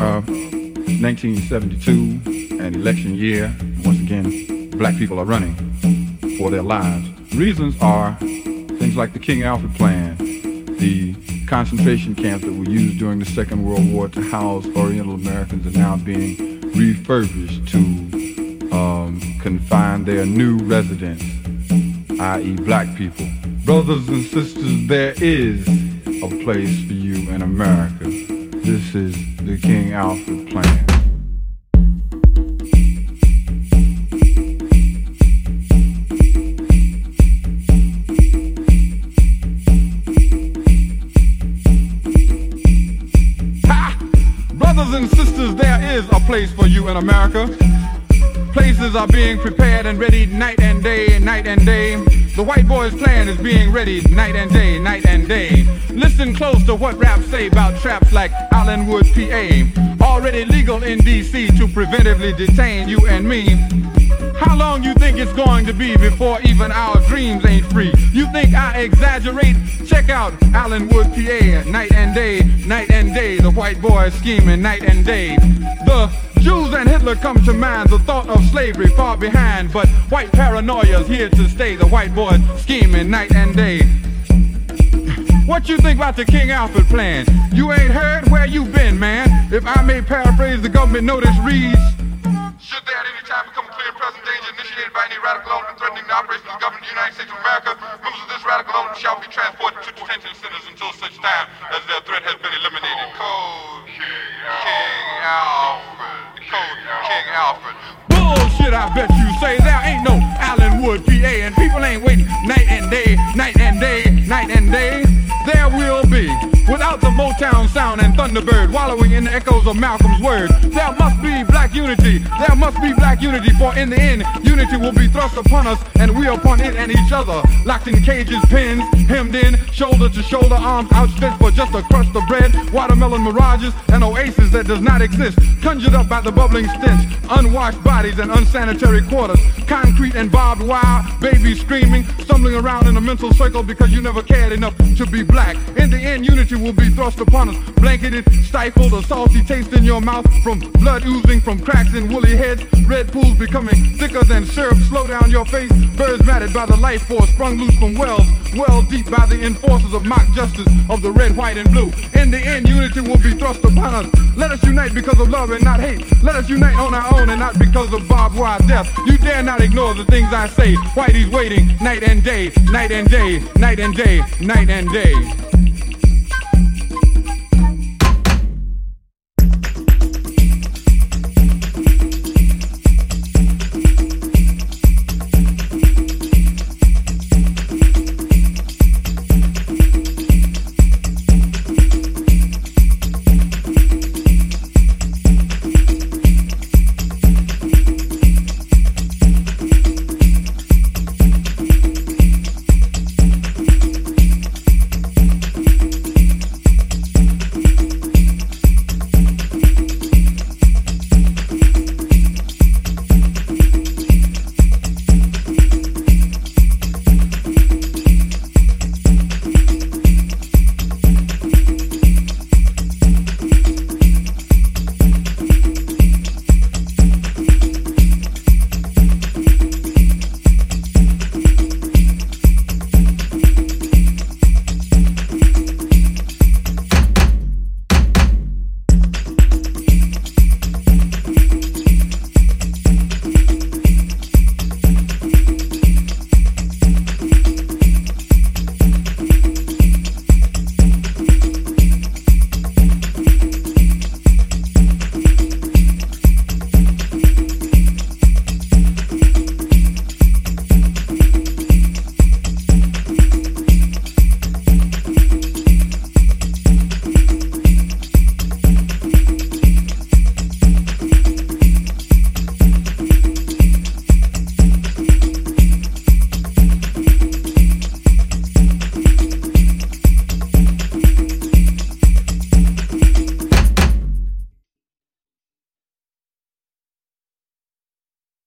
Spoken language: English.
Uh, 1972, an election year. Once again, black people are running for their lives. Reasons are things like the King Alfred Plan, the concentration camps that were used during the Second World War to house Oriental Americans are now being refurbished to um, confine their new residents, i.e. black people. Brothers and sisters, there is a place for you in America. This is the King Alfred Plan. Brothers and sisters, there is a place for you in America. Places are being prepared and ready night and day, night and day. The white boy's plan is being ready night and day, night and day. Listen close to what raps say about traps like Allenwood, PA. Already legal in DC to preventively detain you and me. How long you think it's going to be before even our dreams ain't free? You think I exaggerate? Check out Allenwood, PA, night and day, night and day. The white boy is scheming night and day. The Jews and Hitler come to mind, the thought of slavery far behind. But white paranoia's here to stay, the white boy scheming night and day. What you think about the King Alfred plan? You ain't heard where you been, man. If I may paraphrase the government notice reads, should there at any time become a clear present danger initiated by any radical element threatening the operations of the government of the United States of America, members of this radical element shall be transported to detention centers until such time as their threat has I bet you say there ain't no Allenwood, PA, and people ain't waiting night and day, night and day, night and day. There will be. Without the Motown sound and Thunderbird wallowing in the echoes of Malcolm's words, there must be black unity. There must be black unity, for in the end, unity will be thrust upon us, and we upon it and each other. Locked in cages, pins, hemmed in, shoulder to shoulder, arms outstretched for just a crust of bread, watermelon mirages, an oasis that does not exist, conjured up by the bubbling stench, unwashed bodies and unsanitary quarters, concrete and barbed wire, babies screaming, stumbling around in a mental circle because you never cared enough to be black. In the end, unity will be thrust upon us, blanketed, stifled, a salty taste in your mouth from blood oozing from cracks in woolly heads, red pools becoming thicker than syrup, slow down your face, birds matted by the life force sprung loose from wells, well deep by the enforcers of mock justice of the red, white, and blue. In the end, unity will be thrust upon us. Let us unite because of love and not hate. Let us unite on our own and not because of barbed wire death. You dare not ignore the things I say. Whitey's waiting night and day, night and day, night and day, night and day.